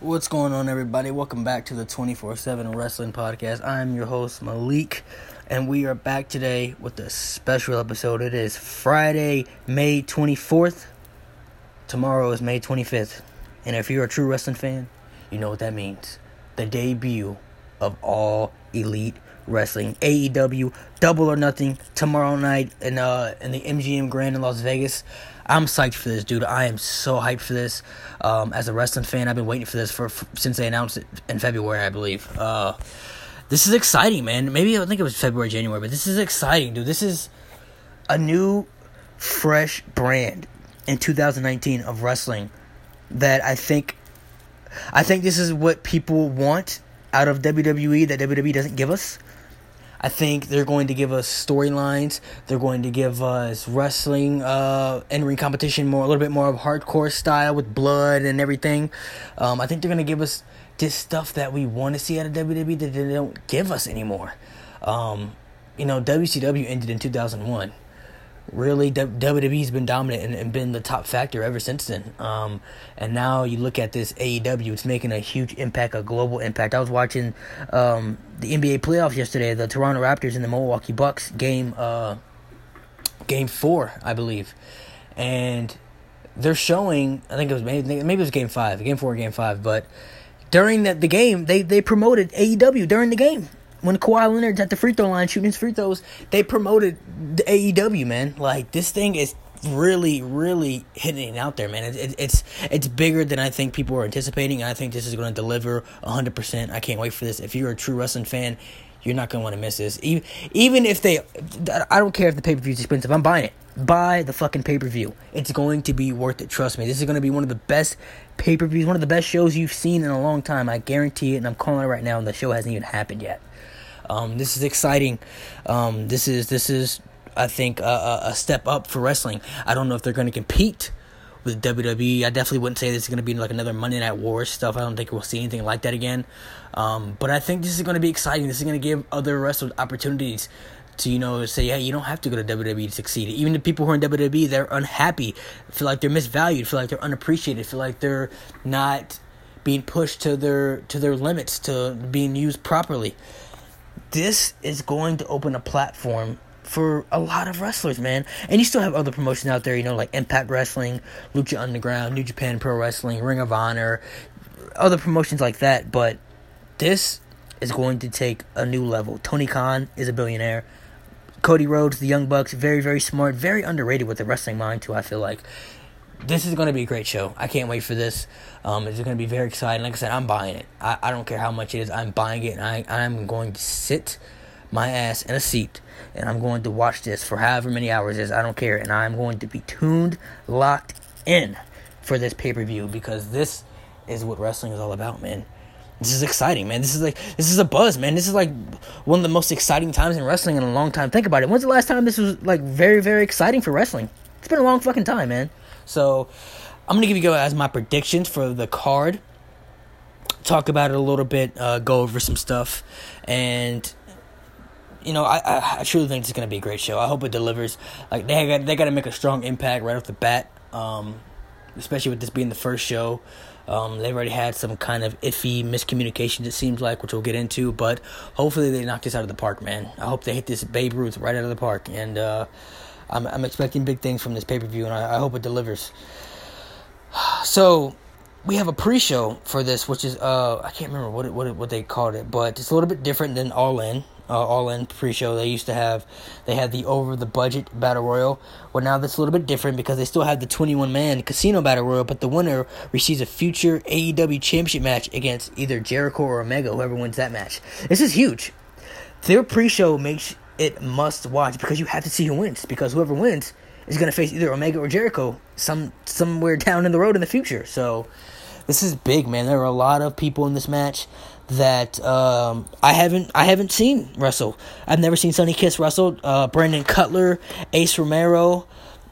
What's going on, everybody? Welcome back to the 24 7 Wrestling Podcast. I'm your host, Malik, and we are back today with a special episode. It is Friday, May 24th. Tomorrow is May 25th. And if you're a true wrestling fan, you know what that means. The debut of All Elite Wrestling. AEW Double or Nothing tomorrow night in uh in the MGM Grand in Las Vegas. I'm psyched for this, dude. I am so hyped for this. Um, as a wrestling fan, I've been waiting for this for, for since they announced it in February, I believe. Uh, this is exciting, man. Maybe I think it was February, January, but this is exciting, dude. This is a new, fresh brand in 2019 of wrestling that I think, I think this is what people want out of WWE that WWE doesn't give us. I think they're going to give us storylines. They're going to give us wrestling, uh, in ring competition, more a little bit more of hardcore style with blood and everything. Um, I think they're going to give us this stuff that we want to see out of WWE that they don't give us anymore. Um, you know, WCW ended in 2001 really WWE's been dominant and, and, been the top factor ever since then. Um, and now you look at this AEW, it's making a huge impact, a global impact. I was watching um, the NBA playoffs yesterday, the Toronto Raptors and the Milwaukee Bucks game, uh, game four, I believe, and they're showing. I think it was maybe maybe it was game five, game four, game five, but. During the, the game, they, they promoted AEW during the game when Kawhi Leonard's at the free throw line shooting his free throws, they promoted the AEW man. Like this thing is really, really hitting out there, man. It, it, it's it's bigger than I think people are anticipating. I think this is going to deliver hundred percent. I can't wait for this. If you're a true wrestling fan, you're not going to want to miss this. Even even if they, I don't care if the pay per view is expensive. I'm buying it. Buy the fucking pay per view. It's going to be worth it. Trust me. This is going to be one of the best pay per views, one of the best shows you've seen in a long time. I guarantee it, and I'm calling it right now. And the show hasn't even happened yet. Um, this is exciting. Um, this is this is I think a, a step up for wrestling. I don't know if they're going to compete with WWE. I definitely wouldn't say this is going to be like another Monday Night Wars stuff. I don't think we'll see anything like that again. Um, but I think this is going to be exciting. This is going to give other wrestlers opportunities to you know say, hey, you don't have to go to WWE to succeed. Even the people who are in WWE, they're unhappy, feel like they're misvalued, feel like they're unappreciated, feel like they're not being pushed to their to their limits, to being used properly this is going to open a platform for a lot of wrestlers, man. And you still have other promotions out there, you know, like Impact Wrestling, Lucha Underground, New Japan Pro Wrestling, Ring of Honor, other promotions like that. But this is going to take a new level. Tony Khan is a billionaire. Cody Rhodes, the Young Bucks, very, very smart, very underrated with the wrestling mind, too, I feel like this is going to be a great show. I can't wait for this. Um, it's going to be very exciting. Like I said, I'm buying it. I, I don't care how much it is. I'm buying it, and I I'm going to sit my ass in a seat, and I'm going to watch this for however many hours it is. I don't care, and I'm going to be tuned, locked in for this pay per view because this is what wrestling is all about, man. This is exciting, man. This is like this is a buzz, man. This is like one of the most exciting times in wrestling in a long time. Think about it. When's the last time this was like very, very exciting for wrestling? It's been a long fucking time, man. So I'm gonna give you guys my predictions for the card. Talk about it a little bit, uh, go over some stuff, and you know, I, I, I truly think it's gonna be a great show. I hope it delivers. Like they got they got to make a strong impact right off the bat, um, especially with this being the first show. Um, they've already had some kind of iffy miscommunications, it seems like, which we'll get into. But hopefully, they knock this out of the park, man. I hope they hit this Babe Ruth right out of the park, and uh, I'm I'm expecting big things from this pay per view, and I, I hope it delivers. So we have a pre-show for this, which is uh I can't remember what it, what it, what they called it, but it's a little bit different than All In. Uh, All In pre-show they used to have they had the over the budget battle royal. Well, now that's a little bit different because they still have the 21 man casino battle royal, but the winner receives a future AEW championship match against either Jericho or Omega, whoever wins that match. This is huge. Their pre-show makes it must watch because you have to see who wins because whoever wins is going to face either Omega or Jericho some somewhere down in the road in the future. So this is big, man. There are a lot of people in this match that um, I haven't I haven't seen wrestle. I've never seen Sonny Kiss wrestle. Uh, Brandon Cutler, Ace Romero.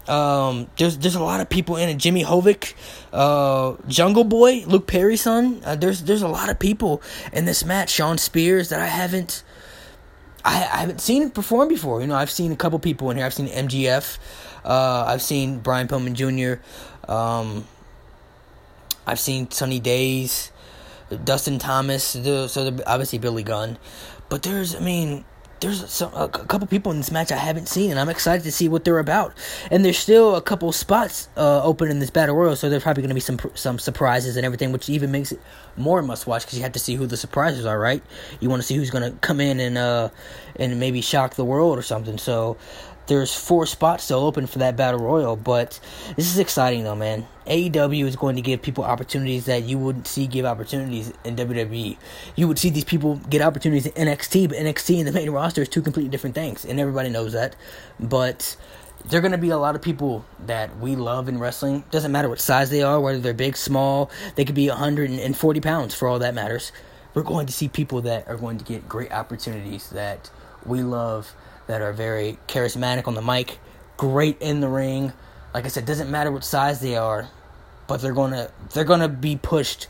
Um, there's there's a lot of people in it. Jimmy Havoc, uh, Jungle Boy, Luke Perry's son. Uh, there's there's a lot of people in this match. Shawn Spears that I haven't I, I haven't seen it perform before. You know, I've seen a couple people in here. I've seen MJF. Uh, I've seen Brian Pillman Jr. Um, I've seen Sunny Days. Dustin Thomas, so obviously Billy Gunn. But there's, I mean, there's some, a couple people in this match I haven't seen, and I'm excited to see what they're about. And there's still a couple spots uh, open in this battle royal, so there's probably going to be some some surprises and everything, which even makes it more must watch because you have to see who the surprises are, right? You want to see who's going to come in and uh and maybe shock the world or something. So there's four spots still open for that battle royal, but this is exciting though, man. AEW is going to give people opportunities that you wouldn't see give opportunities in WWE. You would see these people get opportunities in NXT, but NXT and the main roster is two completely different things, and everybody knows that. But there are going to be a lot of people that we love in wrestling. Doesn't matter what size they are, whether they're big, small. They could be 140 pounds for all that matters. We're going to see people that are going to get great opportunities that we love that are very charismatic on the mic, great in the ring. Like I said, doesn't matter what size they are, but they're gonna they're gonna be pushed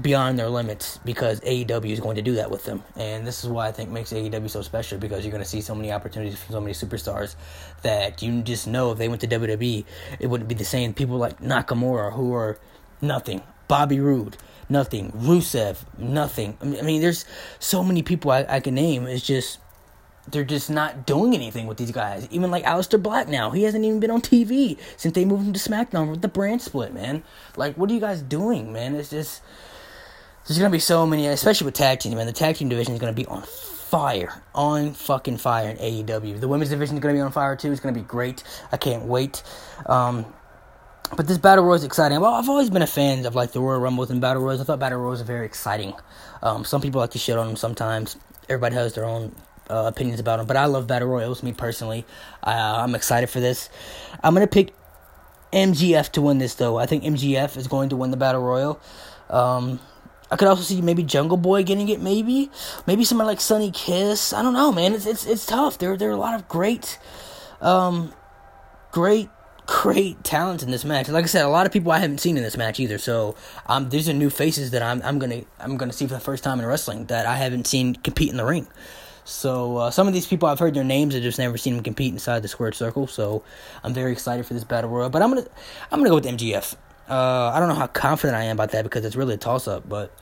beyond their limits because AEW is going to do that with them. And this is why I think makes AEW so special because you're going to see so many opportunities from so many superstars that you just know if they went to WWE, it wouldn't be the same. People like Nakamura who are nothing, Bobby Roode, nothing, Rusev, nothing. I mean, there's so many people I, I can name. It's just they're just not doing anything with these guys. Even like Aleister Black now, he hasn't even been on TV since they moved him to SmackDown with the brand split, man. Like, what are you guys doing, man? It's just there's gonna be so many, especially with tag team, man. The tag team division is gonna be on fire, on fucking fire in AEW. The women's division is gonna be on fire too. It's gonna be great. I can't wait. Um, but this battle royal is exciting. Well, I've always been a fan of like the Royal Rumbles and battle royals. I thought battle royals are very exciting. Um, some people like to shit on them sometimes. Everybody has their own uh, opinions about them, but I love battle royals. Me personally, uh, I'm excited for this. I'm gonna pick MJF to win this though. I think MJF is going to win the battle royal. Um, I could also see maybe Jungle Boy getting it. Maybe, maybe somebody like Sonny Kiss. I don't know, man. It's it's it's tough. There there are a lot of great, um, great great talent in this match. Like I said, a lot of people I haven't seen in this match either. So um, these are new faces that I'm I'm gonna I'm gonna see for the first time in wrestling that I haven't seen compete in the ring. So uh, some of these people I've heard their names, I've just never seen them compete inside the squared circle. So I'm very excited for this battle royal. But I'm gonna I'm gonna go with MJF. Uh, I don't know how confident I am about that because it's really a toss up, but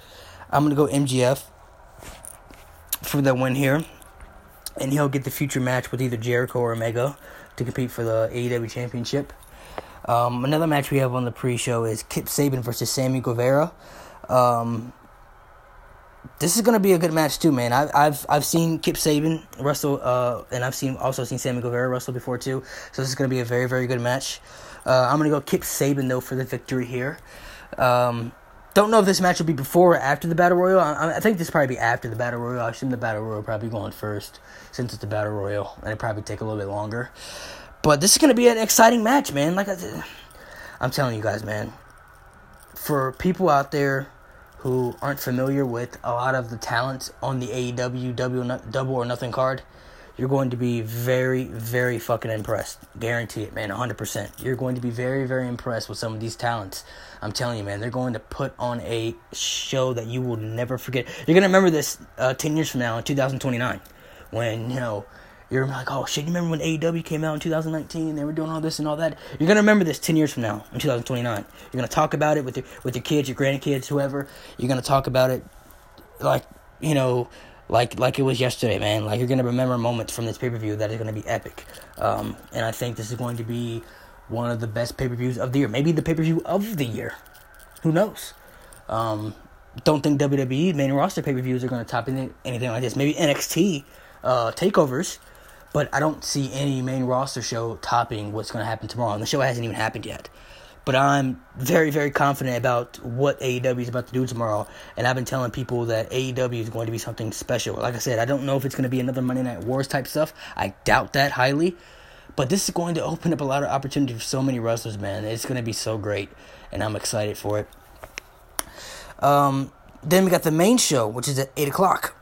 I'm gonna go MJF for the win here, and he'll get the future match with either Jericho or Omega to compete for the AEW Championship. Um, another match we have on the pre-show is Kip Sabian versus Sammy Guevara. Um, this is gonna be a good match too, man. I've I've I've seen Kip Sabian wrestle, uh, and I've seen also seen Sammy Guevara wrestle before too. So this is gonna be a very very good match. Uh, I'm gonna go Kip Sabian though for the victory here. Um, don't know if this match will be before or after the battle royal. I, I think this probably be after the battle royal. I assume the battle royal probably going first since it's the battle royal, and it probably take a little bit longer. But this is gonna be an exciting match, man. Like I, I'm telling you guys, man. For people out there who aren't familiar with a lot of the talents on the AEW double, or nothing card, you're going to be very, very fucking impressed. Guarantee it, man, 100%. You're going to be very, very impressed with some of these talents. I'm telling you, man, they're going to put on a show that you will never forget. You're going to remember this uh, 10 years from now in 2029 when, you know, you're like, oh shit, you remember when AEW came out in 2019? They were doing all this and all that. You're gonna remember this 10 years from now, in 2029. You're gonna talk about it with your with your kids, your grandkids, whoever. You're gonna talk about it like you know, like like it was yesterday, man. Like you're gonna remember moments from this pay per view that is gonna be epic. Um, and I think this is going to be one of the best pay per views of the year. Maybe the pay per view of the year. Who knows? Um, don't think WWE main roster pay per views are gonna top anything like this. Maybe NXT uh, takeovers but I don't see any main roster show topping what's going to happen tomorrow. And the show hasn't even happened yet. But I'm very, very confident about what AEW is about to do tomorrow. And I've been telling people that AEW is going to be something special. Like I said, I don't know if it's going to be another Monday Night Wars type stuff. I doubt that highly. But this is going to open up a lot of opportunity for so many wrestlers, man. It's going to be so great. And I'm excited for it. Um, then we got the main show, which is at 8 o'clock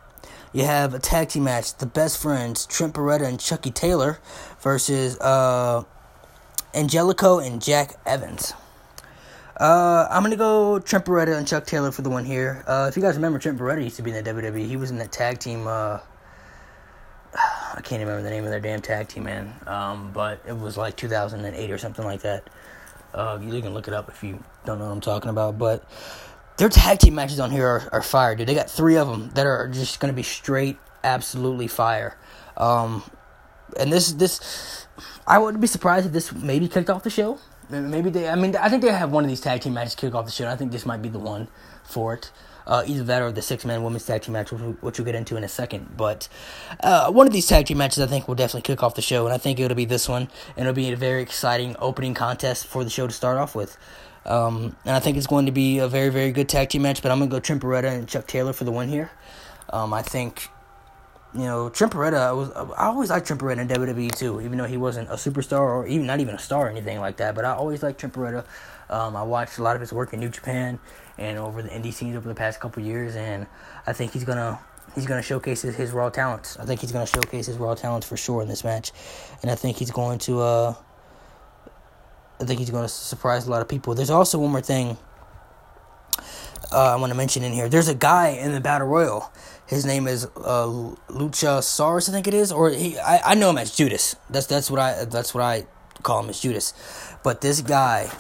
you have a tag team match, the best friends, Trent Beretta and Chucky Taylor, versus uh, Angelico and Jack Evans. Uh, I'm gonna go Trent Beretta and Chuck Taylor for the one here. Uh, if you guys remember, Trent Beretta used to be in the WWE. He was in that tag team. Uh, I can't remember the name of their damn tag team, man. Um, but it was like 2008 or something like that. Uh, you can look it up if you don't know what I'm talking about. But their tag team matches on here are, are fire, dude. They got three of them that are just gonna be straight, absolutely fire. Um, and this this, I wouldn't be surprised if this maybe kicked off the show. Maybe they. I mean, I think they have one of these tag team matches kick off the show. I think this might be the one for it. Uh, either that or the six man women's tag team match, which, which we'll get into in a second. But uh, one of these tag team matches, I think, will definitely kick off the show, and I think it'll be this one, and it'll be a very exciting opening contest for the show to start off with. Um, and I think it's going to be a very, very good tag team match. But I'm gonna go Trent Beretta and Chuck Taylor for the win here. Um, I think, you know, Trent Beretta. I was I always liked Trent Beretta in WWE too, even though he wasn't a superstar or even not even a star or anything like that. But I always liked Trent Beretta. Um, I watched a lot of his work in New Japan and over the indie scenes over the past couple years, and I think he's gonna he's gonna showcase his, his raw talents. I think he's gonna showcase his raw talents for sure in this match, and I think he's going to. Uh, I think he's going to surprise a lot of people. There's also one more thing uh, I want to mention in here. There's a guy in the battle royal. His name is uh, Luchasaurus, I think it is, or he. I, I know him as Judas. That's that's what I that's what I call him as Judas. But this guy,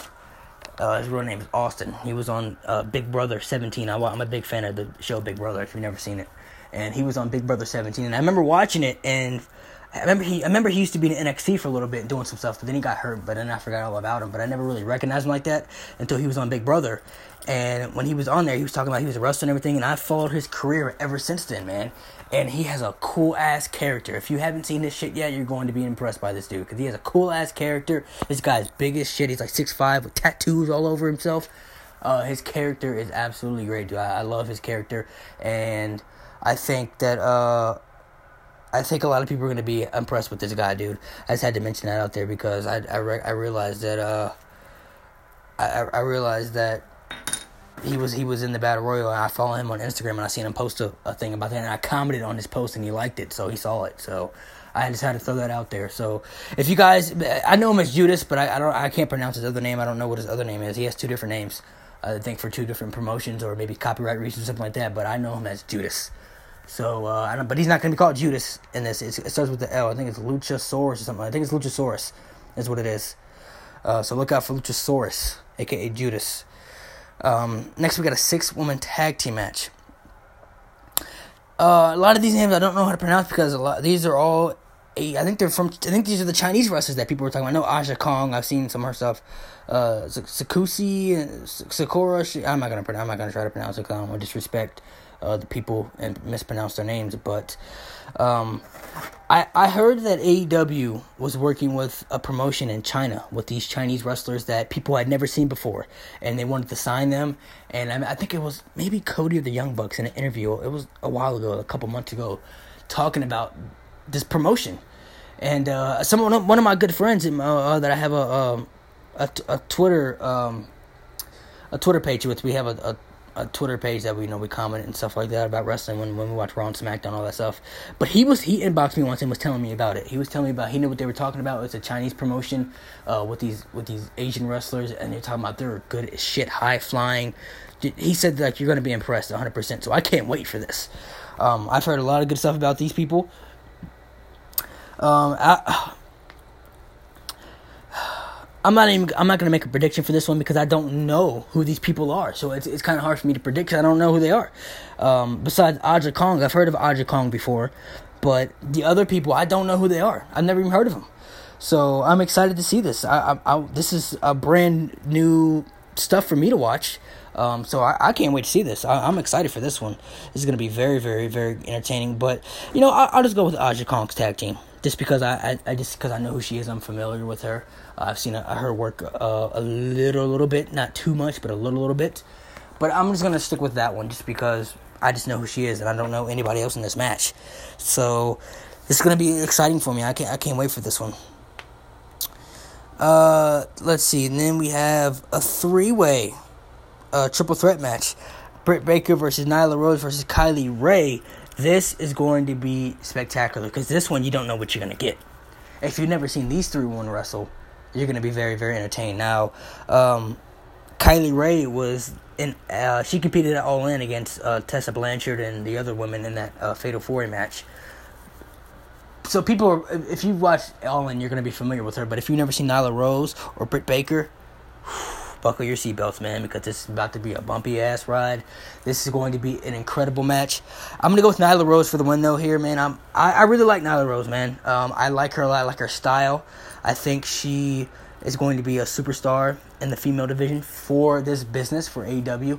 uh, his real name is Austin. He was on uh, Big Brother 17. I, I'm a big fan of the show Big Brother. If you've never seen it, and he was on Big Brother 17, and I remember watching it and I remember he I remember he used to be in NXT for a little bit doing some stuff, but then he got hurt. But then I forgot all about him. But I never really recognized him like that until he was on Big Brother. And when he was on there, he was talking about he was a wrestler and everything. And I followed his career ever since then, man. And he has a cool ass character. If you haven't seen this shit yet, you're going to be impressed by this dude because he has a cool ass character. This guy's big as shit. He's like six five with tattoos all over himself. Uh, his character is absolutely great, dude. I, I love his character, and I think that. Uh, I think a lot of people are going to be impressed with this guy, dude. I just had to mention that out there because I I, re- I realized that uh I I realized that he was he was in the battle royal and I follow him on Instagram and I seen him post a, a thing about that and I commented on his post and he liked it so he saw it so I just had to throw that out there. So if you guys, I know him as Judas, but I, I don't I can't pronounce his other name. I don't know what his other name is. He has two different names. I think for two different promotions or maybe copyright reasons, or something like that. But I know him as Judas. So uh, I don't, but he's not going to be called Judas in this. It's, it starts with the L. I think it's Luchasaurus or something. I think it's Luchasaurus. Is what it is. Uh, so look out for Luchasaurus, aka Judas. Um, next, we got a six-woman tag team match. Uh, a lot of these names I don't know how to pronounce because a lot these are all. I think they're from. I think these are the Chinese wrestlers that people were talking about. I know Aja Kong. I've seen some of her stuff. Uh, Sakusi, Sakura. I'm not gonna. I'm not gonna try to pronounce it because I don't want disrespect uh, the people and mispronounce their names. But um, I I heard that AEW was working with a promotion in China with these Chinese wrestlers that people had never seen before, and they wanted to sign them. And I, I think it was maybe Cody of the Young Bucks in an interview. It was a while ago, a couple months ago, talking about this promotion. And uh, someone, one of my good friends uh, that I have a um, a, a Twitter um, a Twitter page with, we have a, a a Twitter page that we you know we comment and stuff like that about wrestling when, when we watch Raw and SmackDown all that stuff. But he was he inboxed me once and was telling me about it. He was telling me about he knew what they were talking about. It's a Chinese promotion uh, with these with these Asian wrestlers, and they're talking about they're good as shit, high flying. He said like you're to be impressed 100. percent So I can't wait for this. Um, I've heard a lot of good stuff about these people. Um, I, I'm not even. I'm not gonna make a prediction for this one because I don't know who these people are. So it's it's kind of hard for me to predict because I don't know who they are. Um, besides Aja Kong, I've heard of Aja Kong before, but the other people I don't know who they are. I've never even heard of them. So I'm excited to see this. I, I, I this is a brand new stuff for me to watch. Um, so I, I, can't wait to see this. I, am excited for this one. This is going to be very, very, very entertaining. But you know, I, will just go with Aja Kong's tag team, just because I, I, I just because I know who she is. I'm familiar with her. I've seen her work uh, a little, little bit, not too much, but a little, little bit. But I'm just gonna stick with that one, just because I just know who she is, and I don't know anybody else in this match. So is gonna be exciting for me. I can't, I can't wait for this one. Uh, let's see. And then we have a three-way, uh, triple threat match: Britt Baker versus Nyla Rose versus Kylie Rae. This is going to be spectacular because this one you don't know what you're gonna get. If you've never seen these three one wrestle, you're gonna be very very entertained. Now, um, Kylie Rae was in. Uh, she competed at All In against uh, Tessa Blanchard and the other women in that uh, Fatal Four match. So people, are, if you watch All In, you're gonna be familiar with her. But if you've never seen Nyla Rose or Britt Baker, buckle your seatbelts, man, because this is about to be a bumpy ass ride. This is going to be an incredible match. I'm gonna go with Nyla Rose for the win, though. Here, man, I'm I, I really like Nyla Rose, man. Um, I like her a lot. I like her style. I think she is going to be a superstar in the female division for this business for AEW,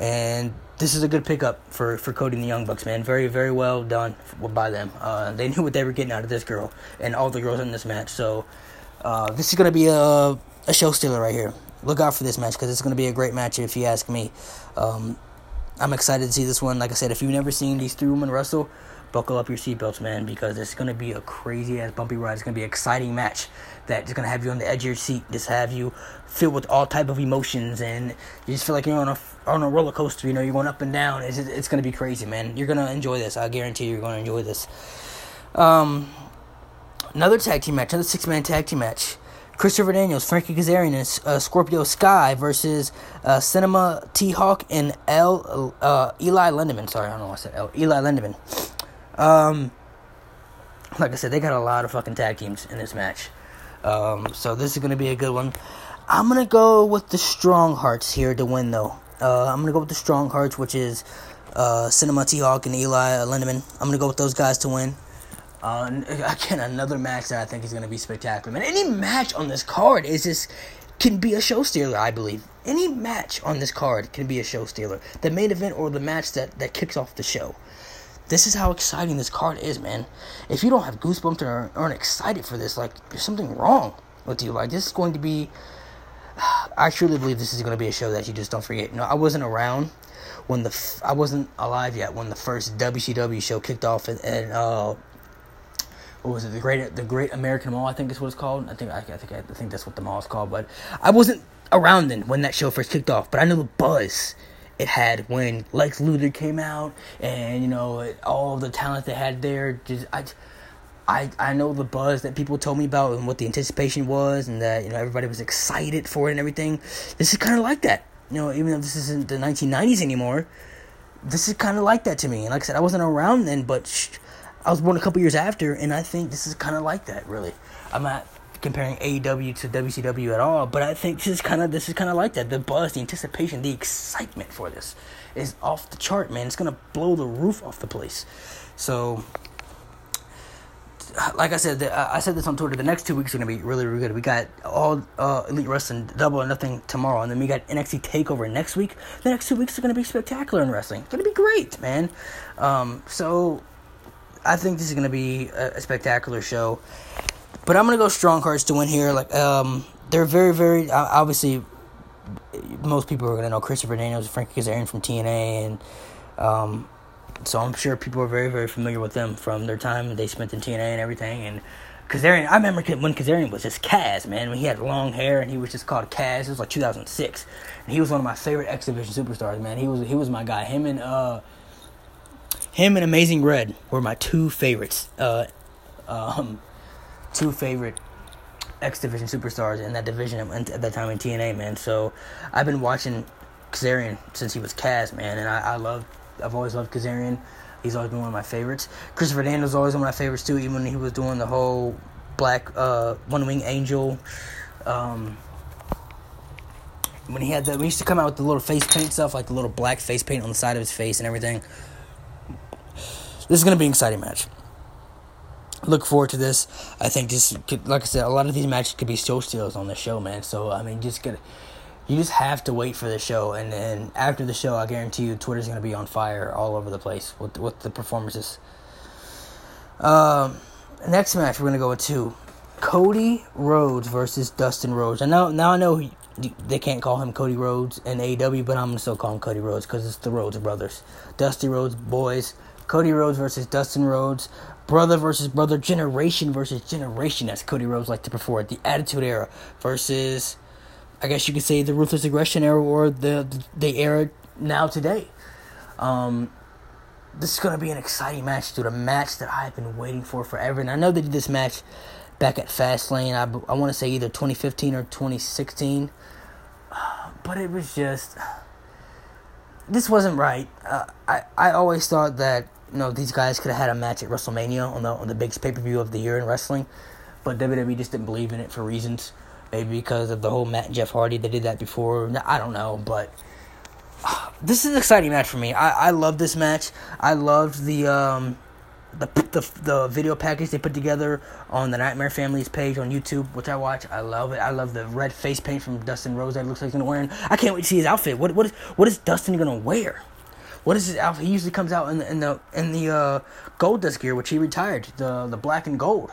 and this is a good pickup for for Cody and the Young Bucks, man. Very very well done by them. Uh, they knew what they were getting out of this girl and all the girls in this match. So uh, this is gonna be a a show stealer right here. Look out for this match because it's gonna be a great match if you ask me. Um, I'm excited to see this one. Like I said, if you've never seen these three women wrestle, buckle up your seatbelts, man, because it's gonna be a crazy ass bumpy ride. It's gonna be an exciting match that's gonna have you on the edge of your seat, just have you filled with all type of emotions, and you just feel like you're on a on a roller coaster. You know, you're going up and down. It's it's gonna be crazy, man. You're gonna enjoy this. I guarantee you, you're gonna enjoy this. Um, another tag team match, another six man tag team match. Christopher Daniels, Frankie Kazarian, and uh, Scorpio Sky versus uh, Cinema T Hawk and L uh, Eli Lindemann. Sorry, I don't know why I said L. Eli Lindemann. Um, like I said, they got a lot of fucking tag teams in this match. Um, so this is to be a good one. I'm to go with the Strong Hearts here to win, though. Uh, I'm to go with the Strong Hearts, which is uh, Cinema T-Hawk and Eli Lindemann. I'm to go with those guys to win. Uh, again, another match that I think is going to be spectacular. Man, any match on this card is just can be a show stealer, I believe. Any match on this card can be a show stealer. The main event or the match that, that kicks off the show. This is how exciting this card is, man. If you don't have goosebumps or aren't excited for this, like there's something wrong with you. Like this is going to be. I truly believe this is going to be a show that you just don't forget. You know, I wasn't around when the I wasn't alive yet when the first WCW show kicked off and, and uh, what was it the great the Great American Mall I think is what it's called I think I, I think I think that's what the mall is called but I wasn't around then when that show first kicked off but I know the buzz it had when Lex Luger came out, and you know all the talent they had there. Just I, I I know the buzz that people told me about and what the anticipation was, and that you know everybody was excited for it and everything. This is kind of like that. You know, even though this isn't the 1990s anymore, this is kind of like that to me. And like I said, I wasn't around then, but sh- I was born a couple years after, and I think this is kind of like that. Really, I'm not comparing AEW to WCW at all, but I think this is kind of this is kind of like that. The buzz, the anticipation, the excitement for this is off the chart, man. It's gonna blow the roof off the place. So, like I said, I said this on Twitter. The next two weeks are gonna be really, really good. We got all uh, Elite Wrestling, Double or Nothing tomorrow, and then we got NXT Takeover next week. The next two weeks are gonna be spectacular in wrestling. It's gonna be great, man. Um, so, I think this is gonna be a, a spectacular show. But I'm gonna go strong cards to win here. Like um, they're very, very obviously. Most people are gonna know Christopher Daniels, Frankie Kazarian from TNA, and um, so I'm sure people are very, very familiar with them from their time they spent in TNA and everything. And Kazarian, I remember when Kazarian was just Kaz, man. When he had long hair and he was just called Kaz. It was like 2006, and he was one of my favorite X Division superstars, man. He was he was my guy. Him and uh, him and Amazing Red were my two favorites. Uh, um, two favorite X Division superstars in that division at that time in TNA, man. So I've been watching Kazarian since he was Kaz, man, and I, I love, I've always loved Kazarian. He's always been one of my favorites. Christopher Daniels always one of my favorites too, even when he was doing the whole Black uh, One Wing Angel. Um, when he had the, we used to come out with the little face paint stuff, like the little black face paint on the side of his face and everything. This is gonna be an exciting match look forward to this. I think this, could, like I said, a lot of these matches could be show steals on the show, man. So I mean, just get, you just have to wait for the show, and then after the show, I guarantee you, Twitter's gonna be on fire all over the place with with the performances. Um, next match we're gonna go with two, Cody Rhodes versus Dustin Rhodes. And know now I know he, they can't call him Cody Rhodes in AEW, but I'm gonna still call him Cody Rhodes because it's the Rhodes brothers, Dusty Rhodes boys. Cody Rhodes versus Dustin Rhodes brother versus brother, generation versus generation, as Cody Rhodes like to prefer the Attitude Era versus, I guess you could say, the Ruthless Aggression Era or the the era now today. Um, this is gonna be an exciting match, dude. A match that I've been waiting for forever, and I know they did this match back at Fastlane. I I want to say either 2015 or 2016, but it was just this wasn't right. Uh, I I always thought that you know these guys could have had a match at WrestleMania on the on the biggest pay per view of the year in wrestling, but WWE just didn't believe in it for reasons. Maybe because of the whole Matt and Jeff Hardy, they did that before. I don't know, but uh, this is an exciting match for me. I, I love this match. I loved the um, the, the the video package they put together on the Nightmare Families page on YouTube, which I watch. I love it. I love the red face paint from Dustin Rhodes that looks like he's gonna wear. I can't wait to see his outfit. What what is what is Dustin gonna wear? What is his outfit? He usually comes out in the in the in the uh, Goldust gear, which he retired, the the black and gold.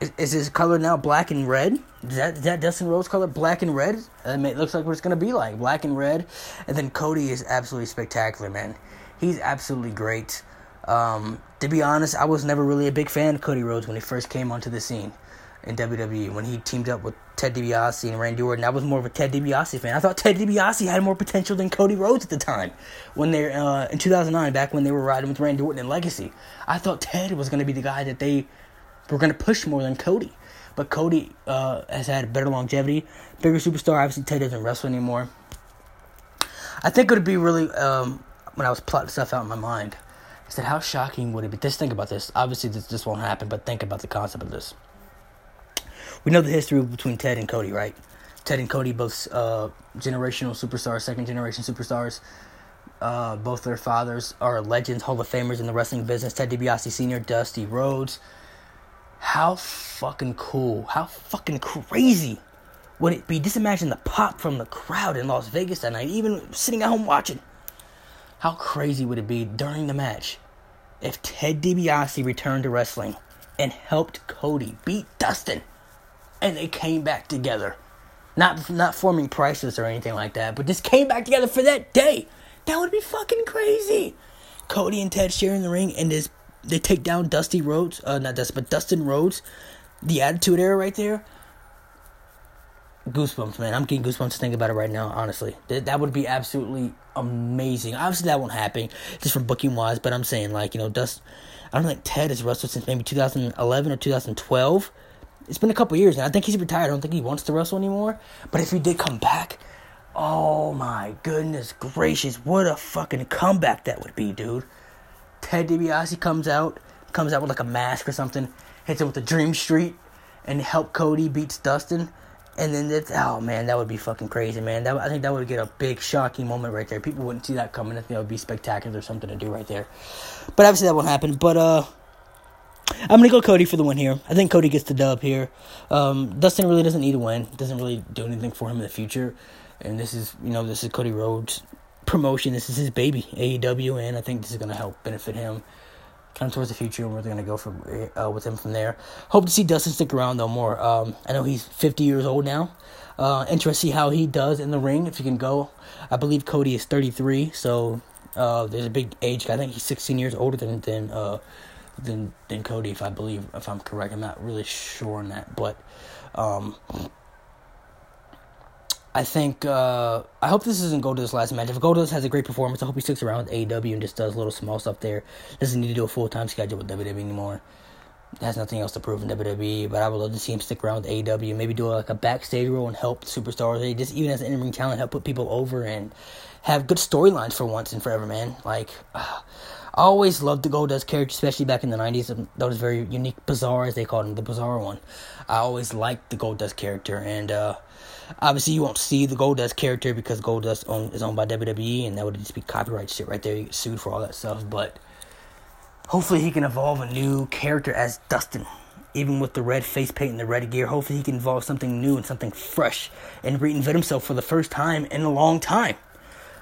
Is, is his color now black and red? Is that is that Dustin Rhodes color black and red? It looks like what it's gonna be like, black and red. And then Cody is absolutely spectacular, man. He's absolutely great. Um, to be honest, I was never really a big fan of Cody Rhodes when he first came onto the scene in WWE. When he teamed up with Ted DiBiase and Randy Orton, I was more of a Ted DiBiase fan. I thought Ted DiBiase had more potential than Cody Rhodes at the time. When they uh, in 2009, back when they were riding with Randy Orton and Legacy, I thought Ted was going to be the guy that they were going to push more than Cody. But Cody uh, has had better longevity, bigger superstar. Obviously, Ted doesn't wrestle anymore. I think it would be really um, when I was plotting stuff out in my mind. I said, how shocking would it be? Just think about this. Obviously, this, this won't happen, but think about the concept of this. We know the history between Ted and Cody, right? Ted and Cody, both uh, generational superstars, second generation superstars. Uh, both their fathers are legends, Hall of Famers in the wrestling business. Ted DiBiase Sr., Dusty Rhodes. How fucking cool, how fucking crazy would it be? Just imagine the pop from the crowd in Las Vegas that night, even sitting at home watching. How crazy would it be during the match if Ted DiBiase returned to wrestling and helped Cody beat Dustin and they came back together? Not not forming prices or anything like that, but just came back together for that day. That would be fucking crazy. Cody and Ted sharing the ring and this they take down Dusty Rhodes, uh not Dusty, but Dustin Rhodes, the Attitude Era right there goosebumps, man. I'm getting goosebumps to think about it right now, honestly. That, that would be absolutely amazing. Obviously, that won't happen just from booking wise, but I'm saying, like, you know, Dust. I don't think Ted has wrestled since maybe 2011 or 2012. It's been a couple years, and I think he's retired. I don't think he wants to wrestle anymore. But if he did come back, oh my goodness gracious, what a fucking comeback that would be, dude. Ted DiBiase comes out, comes out with like a mask or something, hits him with the Dream Street, and help Cody beats Dustin. And then it's oh man, that would be fucking crazy, man. That I think that would get a big shocking moment right there. People wouldn't see that coming. I think that would be spectacular, or something to do right there. But obviously that won't happen. But uh, I'm gonna go Cody for the win here. I think Cody gets the dub here. Um, Dustin really doesn't need a win. Doesn't really do anything for him in the future. And this is you know this is Cody Rhodes promotion. This is his baby AEW, and I think this is gonna help benefit him of towards the future and they're going to go from uh, with him from there. Hope to see Dustin stick around though more. Um, I know he's 50 years old now. Uh, see how he does in the ring if he can go. I believe Cody is 33, so uh, there's a big age. I think he's 16 years older than than uh, than than Cody, if I believe if I'm correct. I'm not really sure on that, but. Um, I think uh, I hope this doesn't go to this last match. If Goldust has a great performance, I hope he sticks around with AEW and just does little small stuff there. Doesn't need to do a full time schedule with WWE anymore. Has nothing else to prove in WWE, but I would love to see him stick around with AEW. Maybe do a, like a backstage role and help superstars. Just even as an in ring talent, help put people over and have good storylines for once and forever, man. Like. Uh, I always loved the Goldust character, especially back in the 90s. That was very unique, bizarre, as they called him, the bizarre one. I always liked the Goldust character, and uh, Obviously, you won't see the Goldust character because Goldust own, is owned by WWE, and that would just be copyright shit right there. You get sued for all that stuff. But hopefully, he can evolve a new character as Dustin. Even with the red face paint and the red gear, hopefully he can evolve something new and something fresh and reinvent himself for the first time in a long time.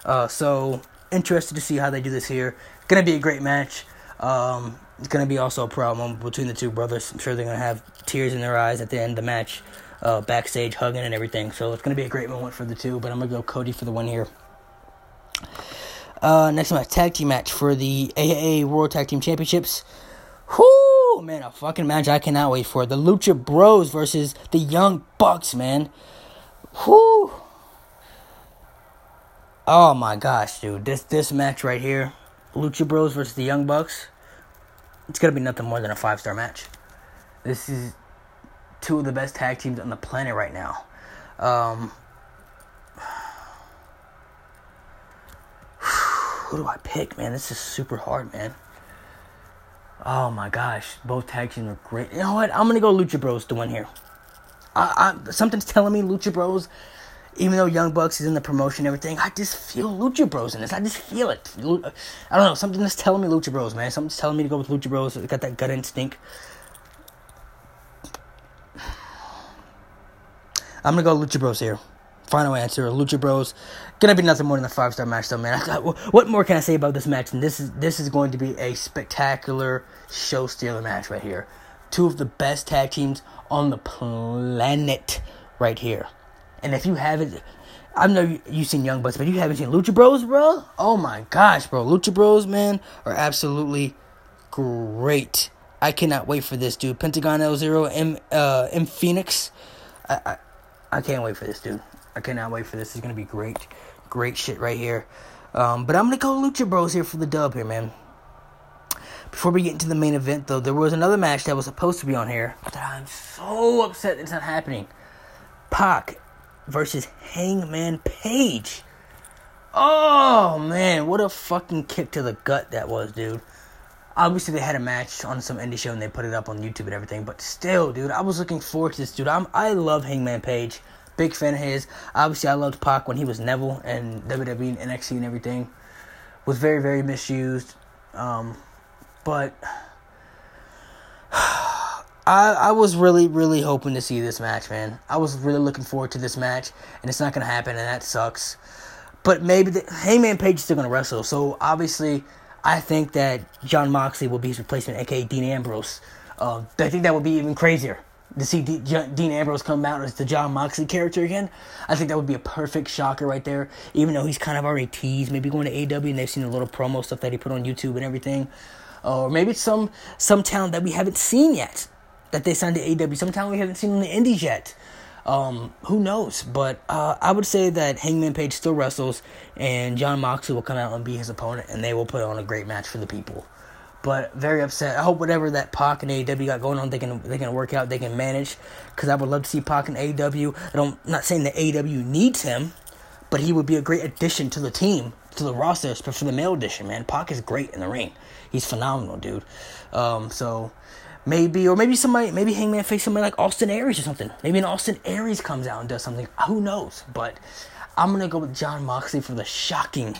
Uh, so interested to see how they do this here. Gonna be a great match. Um, it's gonna be also a problem between the two brothers. I'm sure they're gonna have tears in their eyes at the end of the match uh, backstage hugging and everything. So it's going to be a great moment for the two. But I'm going to go Cody for the win here. Uh, next match, tag team match for the AAA World Tag Team Championships. Whoo, man, a fucking match I cannot wait for. The Lucha Bros versus the Young Bucks, man. Whoo. Oh my gosh, dude. This this match right here, Lucha Bros versus the Young Bucks. It's gonna be nothing more than a five star match. This is two of the best tag teams on the planet right now. Um, who do I pick, man? This is super hard, man. Oh my gosh, both tag teams are great. You know what? I'm gonna go Lucha Bros to win here. I, I, something's telling me Lucha Bros. Even though Young Bucks is in the promotion and everything, I just feel Lucha Bros in this. I just feel it. I don't know. Something is telling me Lucha Bros, man. Something's telling me to go with Lucha Bros. got that gut instinct. I'm gonna go Lucha Bros here. Final answer: Lucha Bros. Gonna be nothing more than a five star match, though, man. what more can I say about this match? And this is this is going to be a spectacular show stealer match right here. Two of the best tag teams on the planet right here. And if you haven't, I know you've seen Young Bucks, but you haven't seen Lucha Bros, bro. Oh my gosh, bro, Lucha Bros, man, are absolutely great. I cannot wait for this, dude. Pentagon L Zero, M uh, M Phoenix. I, I I can't wait for this, dude. I cannot wait for this. It's gonna be great, great shit right here. Um, but I'm gonna go Lucha Bros here for the dub here, man. Before we get into the main event, though, there was another match that was supposed to be on here that I'm so upset it's not happening. Pac versus Hangman Page. Oh man, what a fucking kick to the gut that was, dude. Obviously, they had a match on some indie show and they put it up on YouTube and everything, but still, dude, I was looking forward to this, dude. I'm I love Hangman Page. Big fan of his. Obviously, I loved Pac when he was Neville and WWE and NXT and everything. Was very, very misused. Um, but I, I was really, really hoping to see this match, man. I was really looking forward to this match, and it's not to happen, and that sucks. But maybe the Hangman Page is still to wrestle. So obviously, I think that Jon Moxley will be his replacement, aka Dean Ambrose. Uh, I think that would be even crazier to see D- J- Dean Ambrose come out as the Jon Moxley character again. I think that would be a perfect shocker right there. Even though he's kind of already teased, maybe going to AW and they've seen the little promo stuff that he put on YouTube and everything, or maybe it's some some talent that we haven't seen yet that they signed to AW. Some talent we haven't seen in the Indies yet. Um, who knows? But uh, I would say that Hangman Page still wrestles, and Jon Moxley will come out and be his opponent, and they will put on a great match for the people but very upset. I hope whatever that Pac and AEW got going on, they can they can work out, they can manage. Because I would love to see Pac and AEW. I don't, I'm not saying that AEW needs him, but he would be a great addition to the team, to the roster, especially for the male edition. Man, Pac is great in the ring. He's phenomenal, dude. Um, so maybe, or maybe somebody, maybe Hangman face somebody like Austin Aries or something. Maybe an Austin Aries comes out and does something. Who knows? But I'm gonna go with Jon Moxley for the shocking,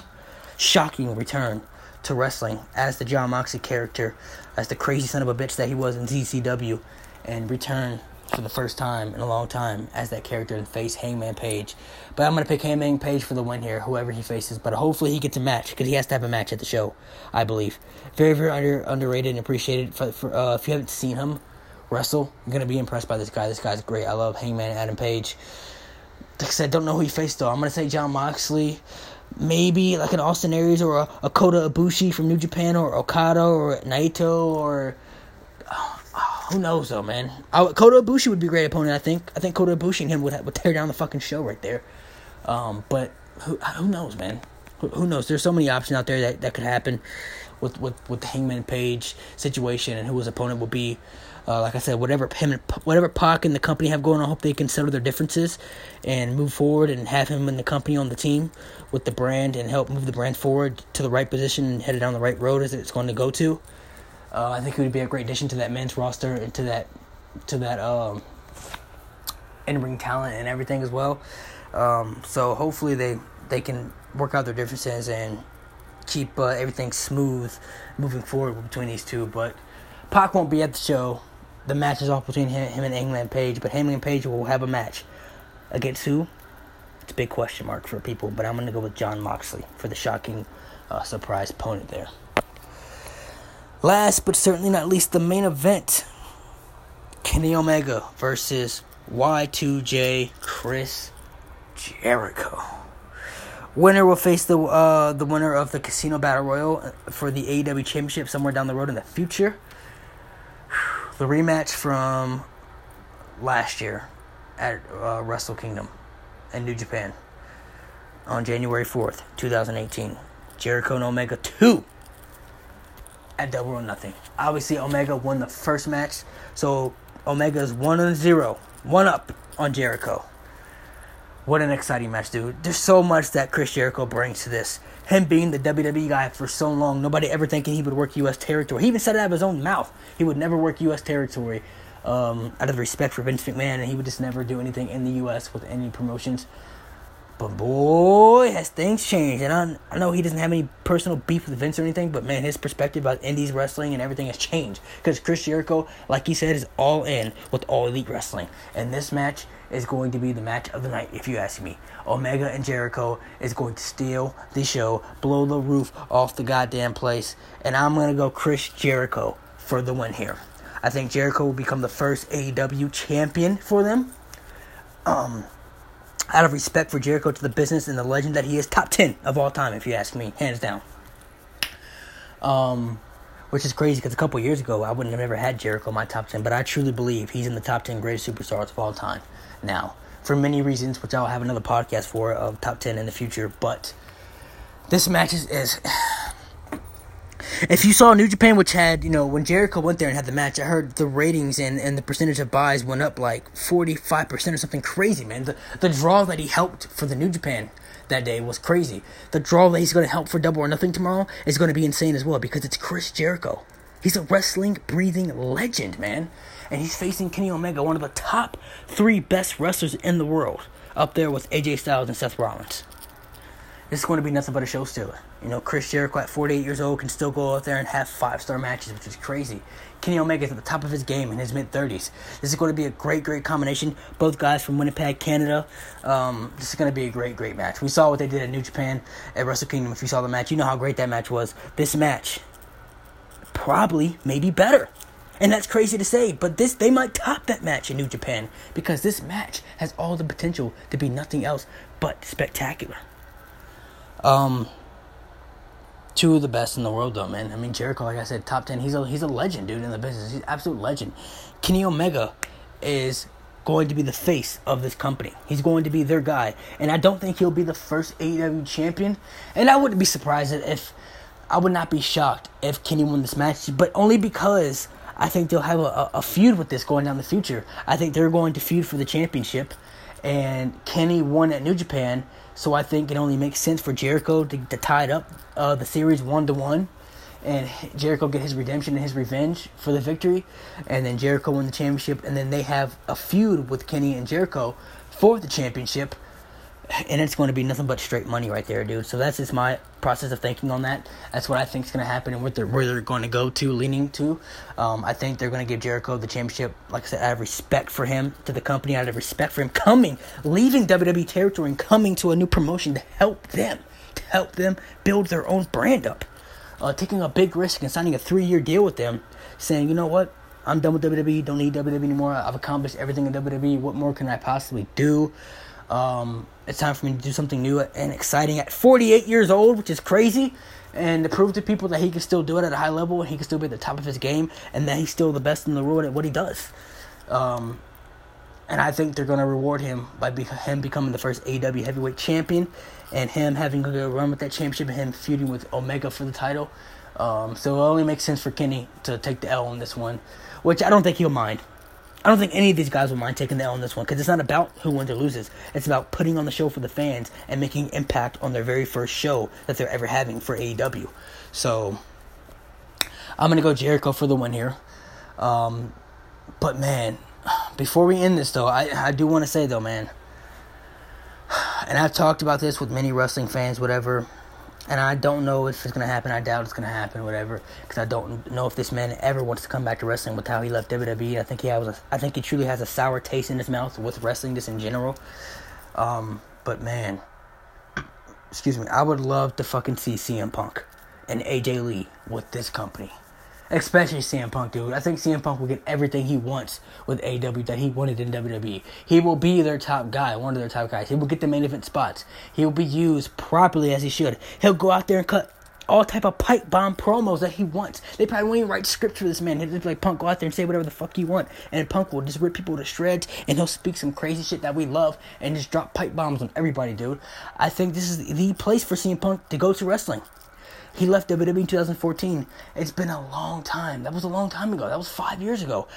shocking return to wrestling as the Jon Moxley character, as the crazy son of a bitch that he was in TCW, and return for the first time in a long time as that character and face Hangman Page. But I'm gonna pick Hangman Page for the win here, whoever he faces. But hopefully he gets a match because he has to have a match at the show, I believe. Very very under underrated and appreciated. For, for uh, if you haven't seen him wrestle, you're gonna be impressed by this guy. This guy's great. I love Hangman Adam Page. Like I said, don't know who he faced though. I'm gonna say Jon Moxley maybe like an Austin Aries or a, a Kota Ibushi from New Japan or Okada or Naito or who knows though, man. I, Kota Ibushi would be a great opponent. I think. I think Kota Ibushi and him would would tear down the fucking show right there. Um, but who who knows, man? Who, who, knows? There's so many options out there that, that could happen with with with the Hangman Page situation and who his opponent will be. Uh, like I said, whatever him, whatever Pac and the company have going on, I hope they can settle their differences and move forward and have him and the company on the team with the brand and help move the brand forward to the right position and headed down the right road as it's going to go to. Uh, I think he would be a great addition to that men's roster and to that to that um, in ring talent and everything as well. Um, so hopefully they they can work out their differences and keep uh, everything smooth moving forward between these two. But Pac won't be at the show the match is off between him, him and Hangman Page, but Hangman Page will have a match against who? It's a big question mark for people, but I'm going to go with Jon Moxley for the shocking uh, surprise opponent there. Last but certainly not least, the main event Kenny Omega versus Y2J Chris Jericho. Winner will face the uh, the winner of the Casino Battle Royal for the AEW Championship somewhere down the road in the future the rematch from last year at uh, Wrestle Kingdom in New Japan on January 4th, 2018. Jericho and Omega 2 at Double or Nothing. Obviously, Omega won the first match, so Omega is 1 and 0, 1 up on Jericho. What an exciting match, dude. There's so much that Chris Jericho brings to this him being the WWE guy for so long, nobody ever thinking he would work U.S. territory. He even said it out of his own mouth. He would never work U.S. territory. um, out of respect for Vince McMahon, and he would just never do anything in the U.S. with any promotions. But boy, has things changed. And I, I know he doesn't have any personal beef with Vince or anything, but man, his perspective about indies wrestling and everything has changed. Because Chris Jericho, like he said, is all in with all elite wrestling. And this match is going to be the match of the night, if you ask me. Omega and Jericho is going to steal the show, blow the roof off the goddamn place. And I'm going to go Chris Jericho for the win here. I think Jericho will become the first AEW champion for them. Um, out of respect for Jericho to the business and the legend that he is, top 10 of all time, if you ask me, hands down. Um, which is crazy because a couple years ago, I wouldn't have ever had Jericho in my top 10, but I truly believe he's in the top 10 greatest superstars of all time now. For many reasons, which I'll have another podcast for of top 10 in the future, but this match is, is if you saw New Japan, which had, you know, when Jericho went there and had the match, I heard the ratings and, and the percentage of buys went up like 45% or something crazy, man. The, the draw that he helped for the New Japan that day was crazy. The draw that he's going to help for Double or Nothing tomorrow is going to be insane as well because it's Chris Jericho. He's a wrestling, breathing legend, man. And he's facing Kenny Omega, one of the top three best wrestlers in the world, up there with AJ Styles and Seth Rollins. This is going to be nothing but a show stealer. You know, Chris Jericho at 48 years old can still go out there and have five star matches, which is crazy. Kenny Omega is at the top of his game in his mid 30s. This is going to be a great, great combination. Both guys from Winnipeg, Canada. Um, this is going to be a great, great match. We saw what they did at New Japan at Wrestle Kingdom. If you saw the match, you know how great that match was. This match, probably, maybe better. And that's crazy to say, but this they might top that match in New Japan because this match has all the potential to be nothing else but spectacular. Um, two of the best in the world, though, man. I mean, Jericho, like I said, top ten. He's a he's a legend, dude, in the business. He's absolute legend. Kenny Omega is going to be the face of this company. He's going to be their guy, and I don't think he'll be the first AEW champion. And I wouldn't be surprised if I would not be shocked if Kenny won this match, but only because I think they'll have a, a feud with this going down the future. I think they're going to feud for the championship, and Kenny won at New Japan so I think it only makes sense for Jericho to, to tie it up uh, the series one to one, and Jericho get his redemption and his revenge for the victory, and then Jericho win the championship, and then they have a feud with Kenny and Jericho for the championship and it's going to be nothing but straight money right there, dude. So that's just my process of thinking on that. That's what I think is going to happen and what they're, where they're going to go to, leaning to. Um, I think they're going to give Jericho the championship, like I said, out of respect for him to the company, out of respect for him coming, leaving WWE territory and coming to a new promotion to help them, to help them build their own brand up. Uh, taking a big risk and signing a three year deal with them, saying, you know what, I'm done with WWE, don't need WWE anymore. I've accomplished everything in WWE. What more can I possibly do? Um, it's time for me to do something new and exciting at 48 years old, which is crazy, and to prove to people that he can still do it at a high level and he can still be at the top of his game and that he's still the best in the world at what he does. Um, and I think they're going to reward him by be- him becoming the first AEW heavyweight champion and him having a run with that championship and him feuding with Omega for the title. Um, so it only makes sense for Kenny to take the L on this one, which I don't think he'll mind. I don't think any of these guys will mind taking the L on this one because it's not about who wins or loses. It's about putting on the show for the fans and making impact on their very first show that they're ever having for AEW. So I'm gonna go Jericho for the win here. Um, but man, before we end this though, I I do want to say though, man, and I've talked about this with many wrestling fans, whatever and I don't know if it's gonna happen. I doubt it's gonna happen, whatever, because I don't know if this man ever wants to come back to wrestling with how he left WWE. I think he has, a, I think he truly has a sour taste in his mouth with wrestling, just in general. Um, but man, excuse me, I would love to fucking see CM Punk and AJ Lee with this company. Especially CM Punk, dude. I think CM Punk will get everything he wants with AEW that he wanted in WWE. He will be their top guy, one of their top guys. He will get the main event spots. He will be used properly as he should. He'll go out there and cut all type of pipe bomb promos that he wants. They probably won't even write script for this man. He'll just like, Punk, go out there and say whatever the fuck you want. And Punk will just rip people to shreds and he'll speak some crazy shit that we love and just drop pipe bombs on everybody, dude. I think this is the place for CM Punk to go to wrestling. He left WWE in 2014. It's been a long time. That was a long time ago. That was five years ago.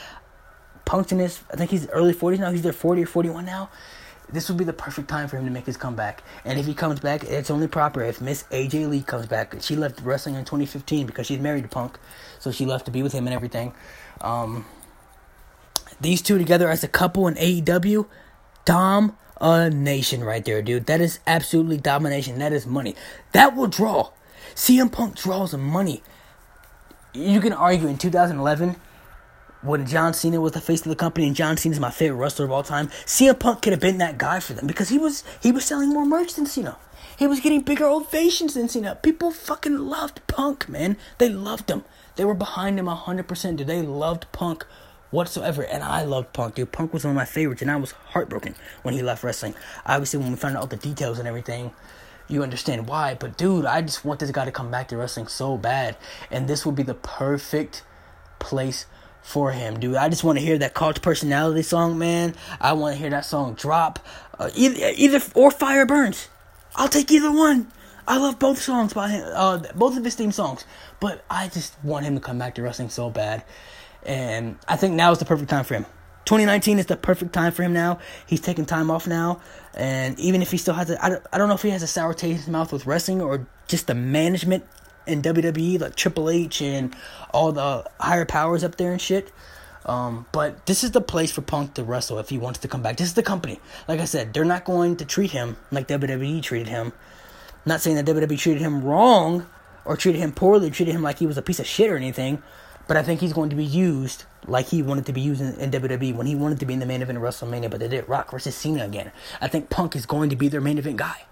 Punk's in his, I think he's early 40s now. He's there 40 or 41 now. This would be the perfect time for him to make his comeback. And if he comes back, it's only proper if Miss AJ Lee comes back. She left wrestling in 2015 because she's married to Punk, so she left to be with him and everything. Um, These two together as a couple in AEW, Dom a nation right there, dude. That is absolutely domination. That is money. That will draw. CM Punk draws money. You can argue in 2011 when John Cena was the face of the company and John Cena is my favorite wrestler of all time. CM Punk could have been that guy for them because he was he was selling more merch than Cena. He was getting bigger ovations than Cena. People fucking loved Punk, man. They loved him. They were behind him 100%. Dude, they loved Punk whatsoever. And I loved Punk, dude. Punk was one of my favorites, and I was heartbroken when he left wrestling. Obviously, when we found out all the details and everything, you understand why. But, dude, I just want this guy to come back to wrestling so bad. And this would be the perfect place for him, dude. I just want to hear that Cult Personality song, man. I want to hear that song drop. Uh, either, either, or Fire Burns. I'll take either one. I love both songs by him, uh, both of his theme songs. But I just want him to come back to wrestling so bad. And I think now is the perfect time for him. 2019 is the perfect time for him now. He's taking time off now. And even if he still has a, I don't, I don't know if he has a sour taste in his mouth with wrestling or just the management in WWE, like Triple H and all the higher powers up there and shit. Um, but this is the place for Punk to wrestle if he wants to come back. This is the company. Like I said, they're not going to treat him like WWE treated him. I'm not saying that WWE treated him wrong or treated him poorly, treated him like he was a piece of shit or anything. But I think he's going to be used like he wanted to be used in, in WWE when he wanted to be in the main event of WrestleMania, but they did Rock versus Cena again. I think Punk is going to be their main event guy.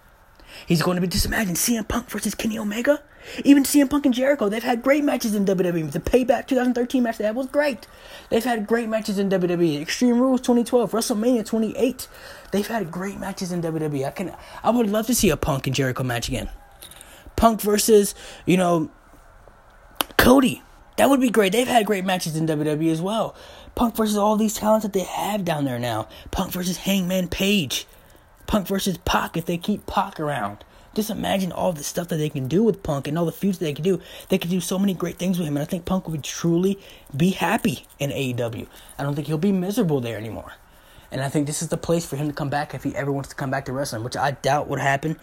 He's going to be just imagine CM Punk versus Kenny Omega. Even CM Punk and Jericho, they've had great matches in WWE. The Payback 2013 match they had was great. They've had great matches in WWE. Extreme Rules 2012, WrestleMania 28. They've had great matches in WWE. I can, I would love to see a Punk and Jericho match again. Punk versus, you know, Cody. That would be great. They've had great matches in WWE as well. Punk versus all these talents that they have down there now. Punk versus Hangman Page. Punk versus Pac if they keep Pac around. Just imagine all the stuff that they can do with Punk and all the feuds that they can do. They can do so many great things with him, and I think Punk would truly be happy in AEW. I don't think he'll be miserable there anymore. And I think this is the place for him to come back if he ever wants to come back to wrestling, which I doubt would happen.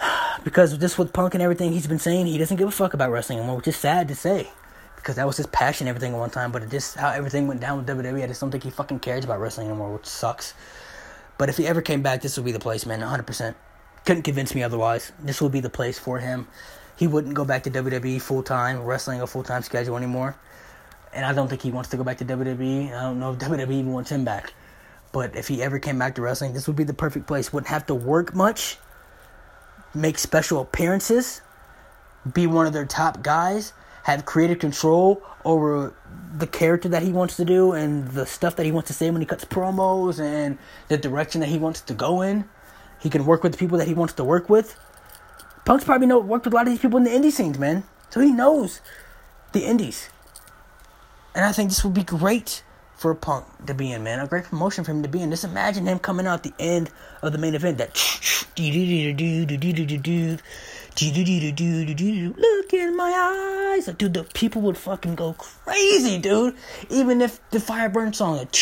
Because just with Punk and everything he's been saying, he doesn't give a fuck about wrestling anymore, which is sad to say. Because that was his passion, everything at one time. But just how everything went down with WWE, I just don't think he fucking cares about wrestling anymore, which sucks. But if he ever came back, this would be the place, man. 100%. Couldn't convince me otherwise. This would be the place for him. He wouldn't go back to WWE full time, wrestling a full time schedule anymore. And I don't think he wants to go back to WWE. I don't know if WWE even wants him back. But if he ever came back to wrestling, this would be the perfect place. Wouldn't have to work much make special appearances, be one of their top guys, have creative control over the character that he wants to do and the stuff that he wants to say when he cuts promos and the direction that he wants to go in. He can work with the people that he wants to work with. Punk's probably know worked with a lot of these people in the indie scenes, man. So he knows the indies. And I think this would be great for Punk to be in, man. A great promotion for him to be in. Just imagine him coming out the end of the main event. That look in my eyes, like, dude. The people would fucking go crazy, dude. Even if the Fireburn song, like,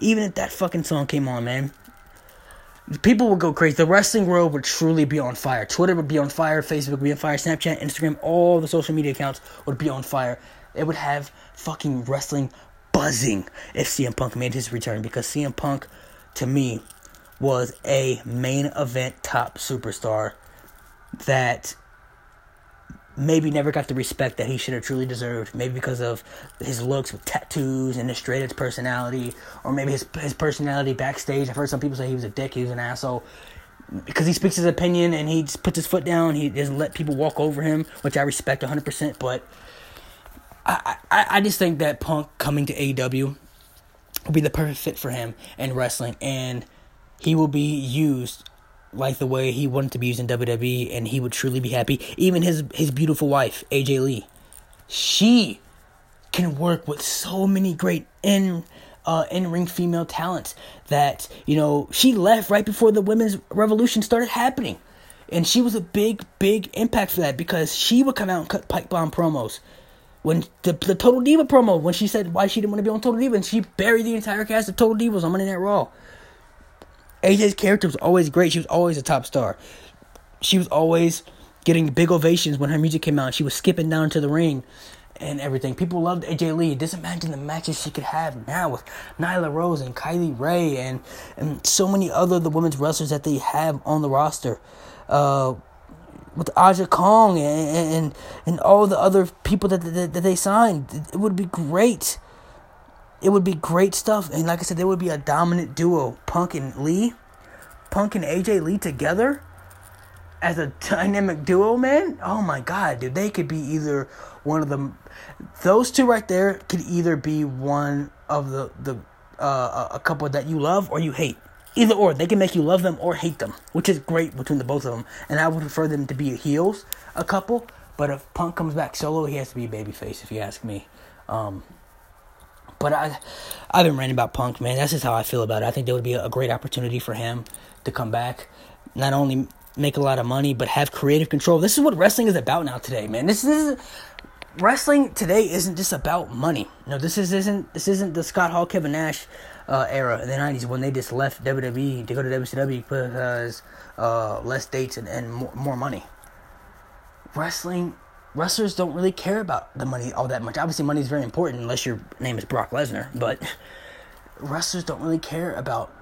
even if that fucking song came on, man people would go crazy. The wrestling world would truly be on fire. Twitter would be on fire. Facebook would be on fire. Snapchat, Instagram, all the social media accounts would be on fire. It would have fucking wrestling buzzing if CM Punk made his return because CM Punk, to me, was a main event top superstar that maybe never got the respect that he should have truly deserved. Maybe because of his looks with tattoos and his straight edge personality, or maybe his his personality backstage. I've heard some people say he was a dick, he was an asshole. Because he speaks his opinion and he just puts his foot down, he doesn't let people walk over him, which I respect 100%. But I, I, I just think that Punk coming to AEW will be the perfect fit for him in wrestling, and he will be used like the way he wanted to be used in WWE, and he would truly be happy. Even his his beautiful wife, AJ Lee, she can work with so many great in uh, in ring female talents that you know she left right before the women's revolution started happening, and she was a big big impact for that because she would come out and cut pipe bomb promos. When the, the Total Diva promo, when she said why she didn't want to be on Total Diva, and she buried the entire cast of Total Divas on Monday Night Raw. AJ's character was always great. She was always a top star. She was always getting big ovations when her music came out. She was skipping down to the ring and everything. People loved AJ Lee. Just imagine the matches she could have now with Nyla Rose and Kylie Rae and and so many other the women's wrestlers that they have on the roster. Uh, with Aja Kong and, and and all the other people that, that that they signed, it would be great. It would be great stuff, and like I said, there would be a dominant duo, Punk and Lee, Punk and AJ Lee together as a dynamic duo, man. Oh my god, dude, they could be either one of the those two right there could either be one of the the uh, a couple that you love or you hate. Either or, they can make you love them or hate them, which is great between the both of them. And I would prefer them to be heels, a couple. But if Punk comes back solo, he has to be babyface, if you ask me. Um, but I, I've been ranting about Punk, man. That's just how I feel about it. I think there would be a great opportunity for him to come back, not only make a lot of money, but have creative control. This is what wrestling is about now today, man. This is wrestling today isn't just about money. No, this is isn't this isn't the Scott Hall, Kevin Nash uh, era in the '90s when they just left WWE to go to WCW because uh, less dates and, and more, more money. Wrestling wrestlers don't really care about the money all that much. Obviously, money is very important unless your name is Brock Lesnar, but wrestlers don't really care about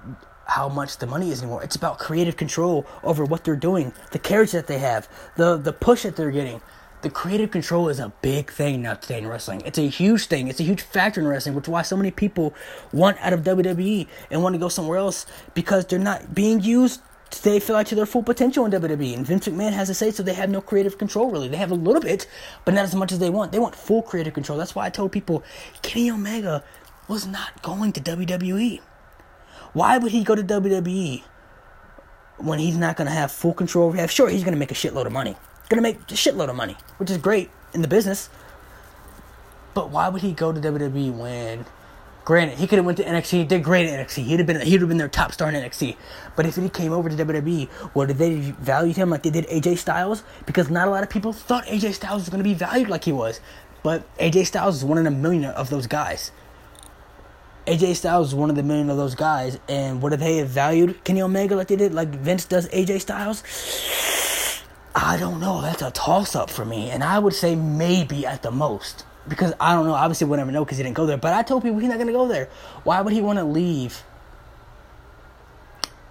how much the money is anymore. It's about creative control over what they're doing, the carriage that they have, the the push that they're getting, the creative control is a big thing now today in wrestling. It's a huge thing. It's a huge factor in wrestling, which is why so many people want out of WWE and want to go somewhere else because they're not being used. They feel like to their full potential in WWE, and Vince McMahon has to say so. They have no creative control really. They have a little bit, but not as much as they want. They want full creative control. That's why I told people Kenny Omega was not going to WWE. Why would he go to WWE when he's not going to have full control? Have sure he's going to make a shitload of money Gonna make a shitload of money, which is great in the business. But why would he go to WWE when granted he could have went to NXT, he did great at NXT. He'd have been he'd have been their top star in NXT. But if he came over to WWE, well did they value him like they did AJ Styles? Because not a lot of people thought AJ Styles was gonna be valued like he was. But AJ Styles is one in a million of those guys. AJ Styles is one of the million of those guys, and what if they have valued Kenny Omega like they did, like Vince does AJ Styles? I don't know. That's a toss up for me. And I would say maybe at the most. Because I don't know. Obviously, we'll never know because he didn't go there. But I told people he's not going to go there. Why would he want to leave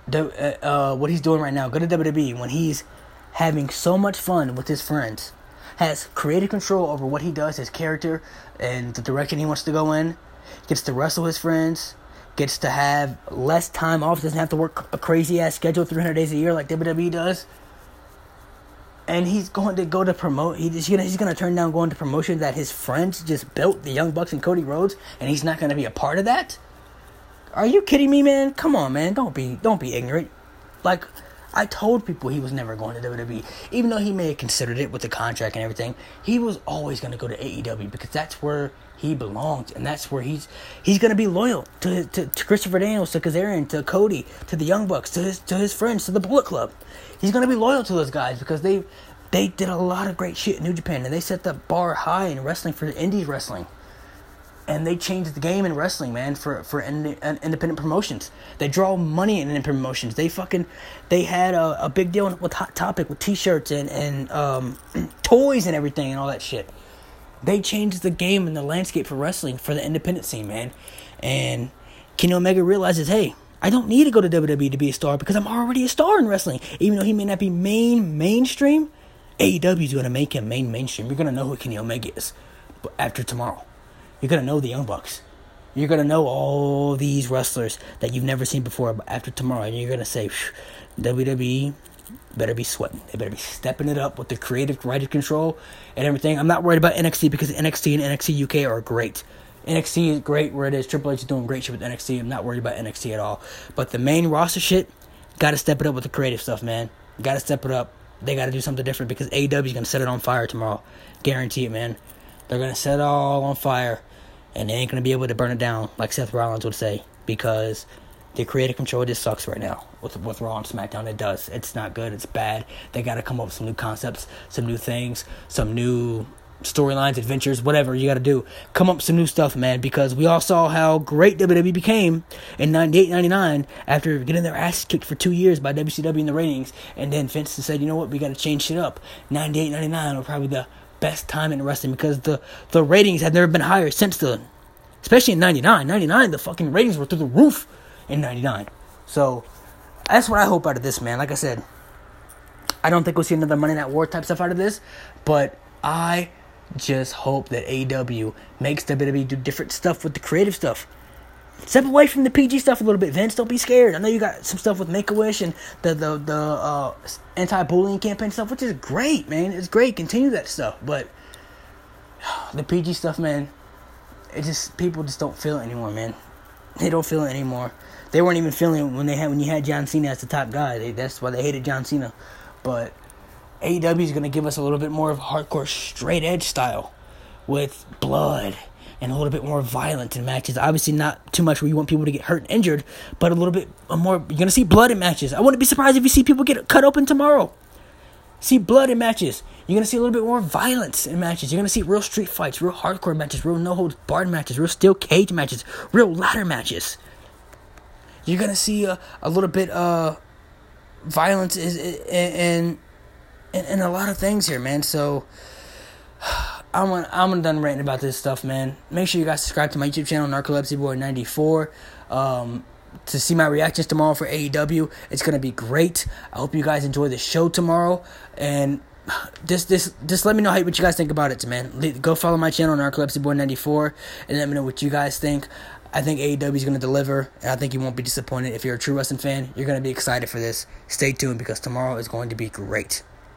the, uh, uh, what he's doing right now? Go to WWE when he's having so much fun with his friends. Has creative control over what he does, his character, and the direction he wants to go in. Gets to wrestle his friends. Gets to have less time off. Doesn't have to work a crazy ass schedule 300 days a year like WWE does and he's going to go to promote. He's gonna he's gonna turn down going to promotion that his friends just built, the Young Bucks and Cody Rhodes, and he's not gonna be a part of that. Are you kidding me, man? Come on, man. Don't be don't be ignorant. Like I told people he was never going to WWE, even though he may have considered it with the contract and everything. He was always gonna go to AEW because that's where he belongs, and that's where he's he's gonna be loyal to to, to Christopher Daniels, to Kazarian, to Cody, to the Young Bucks, to his to his friends, to the Bullet Club. He's gonna be loyal to those guys because they they did a lot of great shit in New Japan, and they set the bar high in wrestling for indie wrestling. And they changed the game in wrestling, man, for for independent promotions. They draw money in independent promotions. They fucking they had a, a big deal with Hot Topic with T-shirts and and um, toys and everything and all that shit. They changed the game and the landscape for wrestling for the independent scene, man. And Kenny Omega realizes, hey, I don't need to go to WWE to be a star because I'm already a star in wrestling. Even though he may not be main mainstream, AEW is going to make him main mainstream. You're going to know who Kenny Omega is after tomorrow. You're going to know the Young Bucks. You're going to know all these wrestlers that you've never seen before after tomorrow. And you're going to say, WWE better be sweating. They better be stepping it up with the creative writing control and everything. I'm not worried about NXT because NXT and NXT UK are great. NXT is great where it is. Triple H is doing great shit with NXT. I'm not worried about NXT at all. But the main roster shit, gotta step it up with the creative stuff, man. Gotta step it up. They gotta do something different because AEW is gonna set it on fire tomorrow. Guarantee it, man. They're gonna set it all on fire, and they ain't gonna be able to burn it down like Seth Rollins would say because the creative control just sucks right now with with Raw and SmackDown. It does. It's not good. It's bad. They got to come up with some new concepts, some new things, some new storylines, adventures, whatever you got to do. Come up with some new stuff, man, because we all saw how great WWE became in 98 99 after getting their ass kicked for two years by WCW in the ratings. And then Vince said, you know what, we got to change shit up. 98 99 were probably the best time in wrestling because the the ratings have never been higher since the, especially in '99. '99, the fucking ratings were through the roof in '99. So that's what I hope out of this, man. Like I said, I don't think we'll see another Monday Night War type stuff out of this, but I just hope that AEW makes WWE do different stuff with the creative stuff. Step away from the PG stuff a little bit, Vince. Don't be scared. I know you got some stuff with Make a Wish and the the the uh, anti-bullying campaign stuff, which is great, man. It's great. Continue that stuff, but the PG stuff, man, it just people just don't feel it anymore, man. They don't feel it anymore. They weren't even feeling it when they had when you had John Cena as the top guy. They, that's why they hated John Cena. But AEW is gonna give us a little bit more of hardcore straight edge style with blood and a little bit more violent in matches. Obviously, not too much where you want people to get hurt and injured, but a little bit more. You're gonna see blood in matches. I wouldn't be surprised if you see people get cut open tomorrow. See blood in matches. You're gonna see a little bit more violence in matches. You're gonna see real street fights, real hardcore matches, real no holds barred matches, real steel cage matches, real ladder matches. You're gonna see a, a little bit uh violence is in in, in a lot of things here, man. So I'm gonna, I'm done ranting about this stuff, man. Make sure you guys subscribe to my YouTube channel, Narcolepsy Boy 94. Um, to see my reactions tomorrow for AEW. It's gonna be great. I hope you guys enjoy the show tomorrow, and just just just let me know how, what you guys think about it, man. Go follow my channel, Narcolepsy Boy 94, and let me know what you guys think. I think AEW is going to deliver, and I think you won't be disappointed. If you're a true wrestling fan, you're going to be excited for this. Stay tuned because tomorrow is going to be great.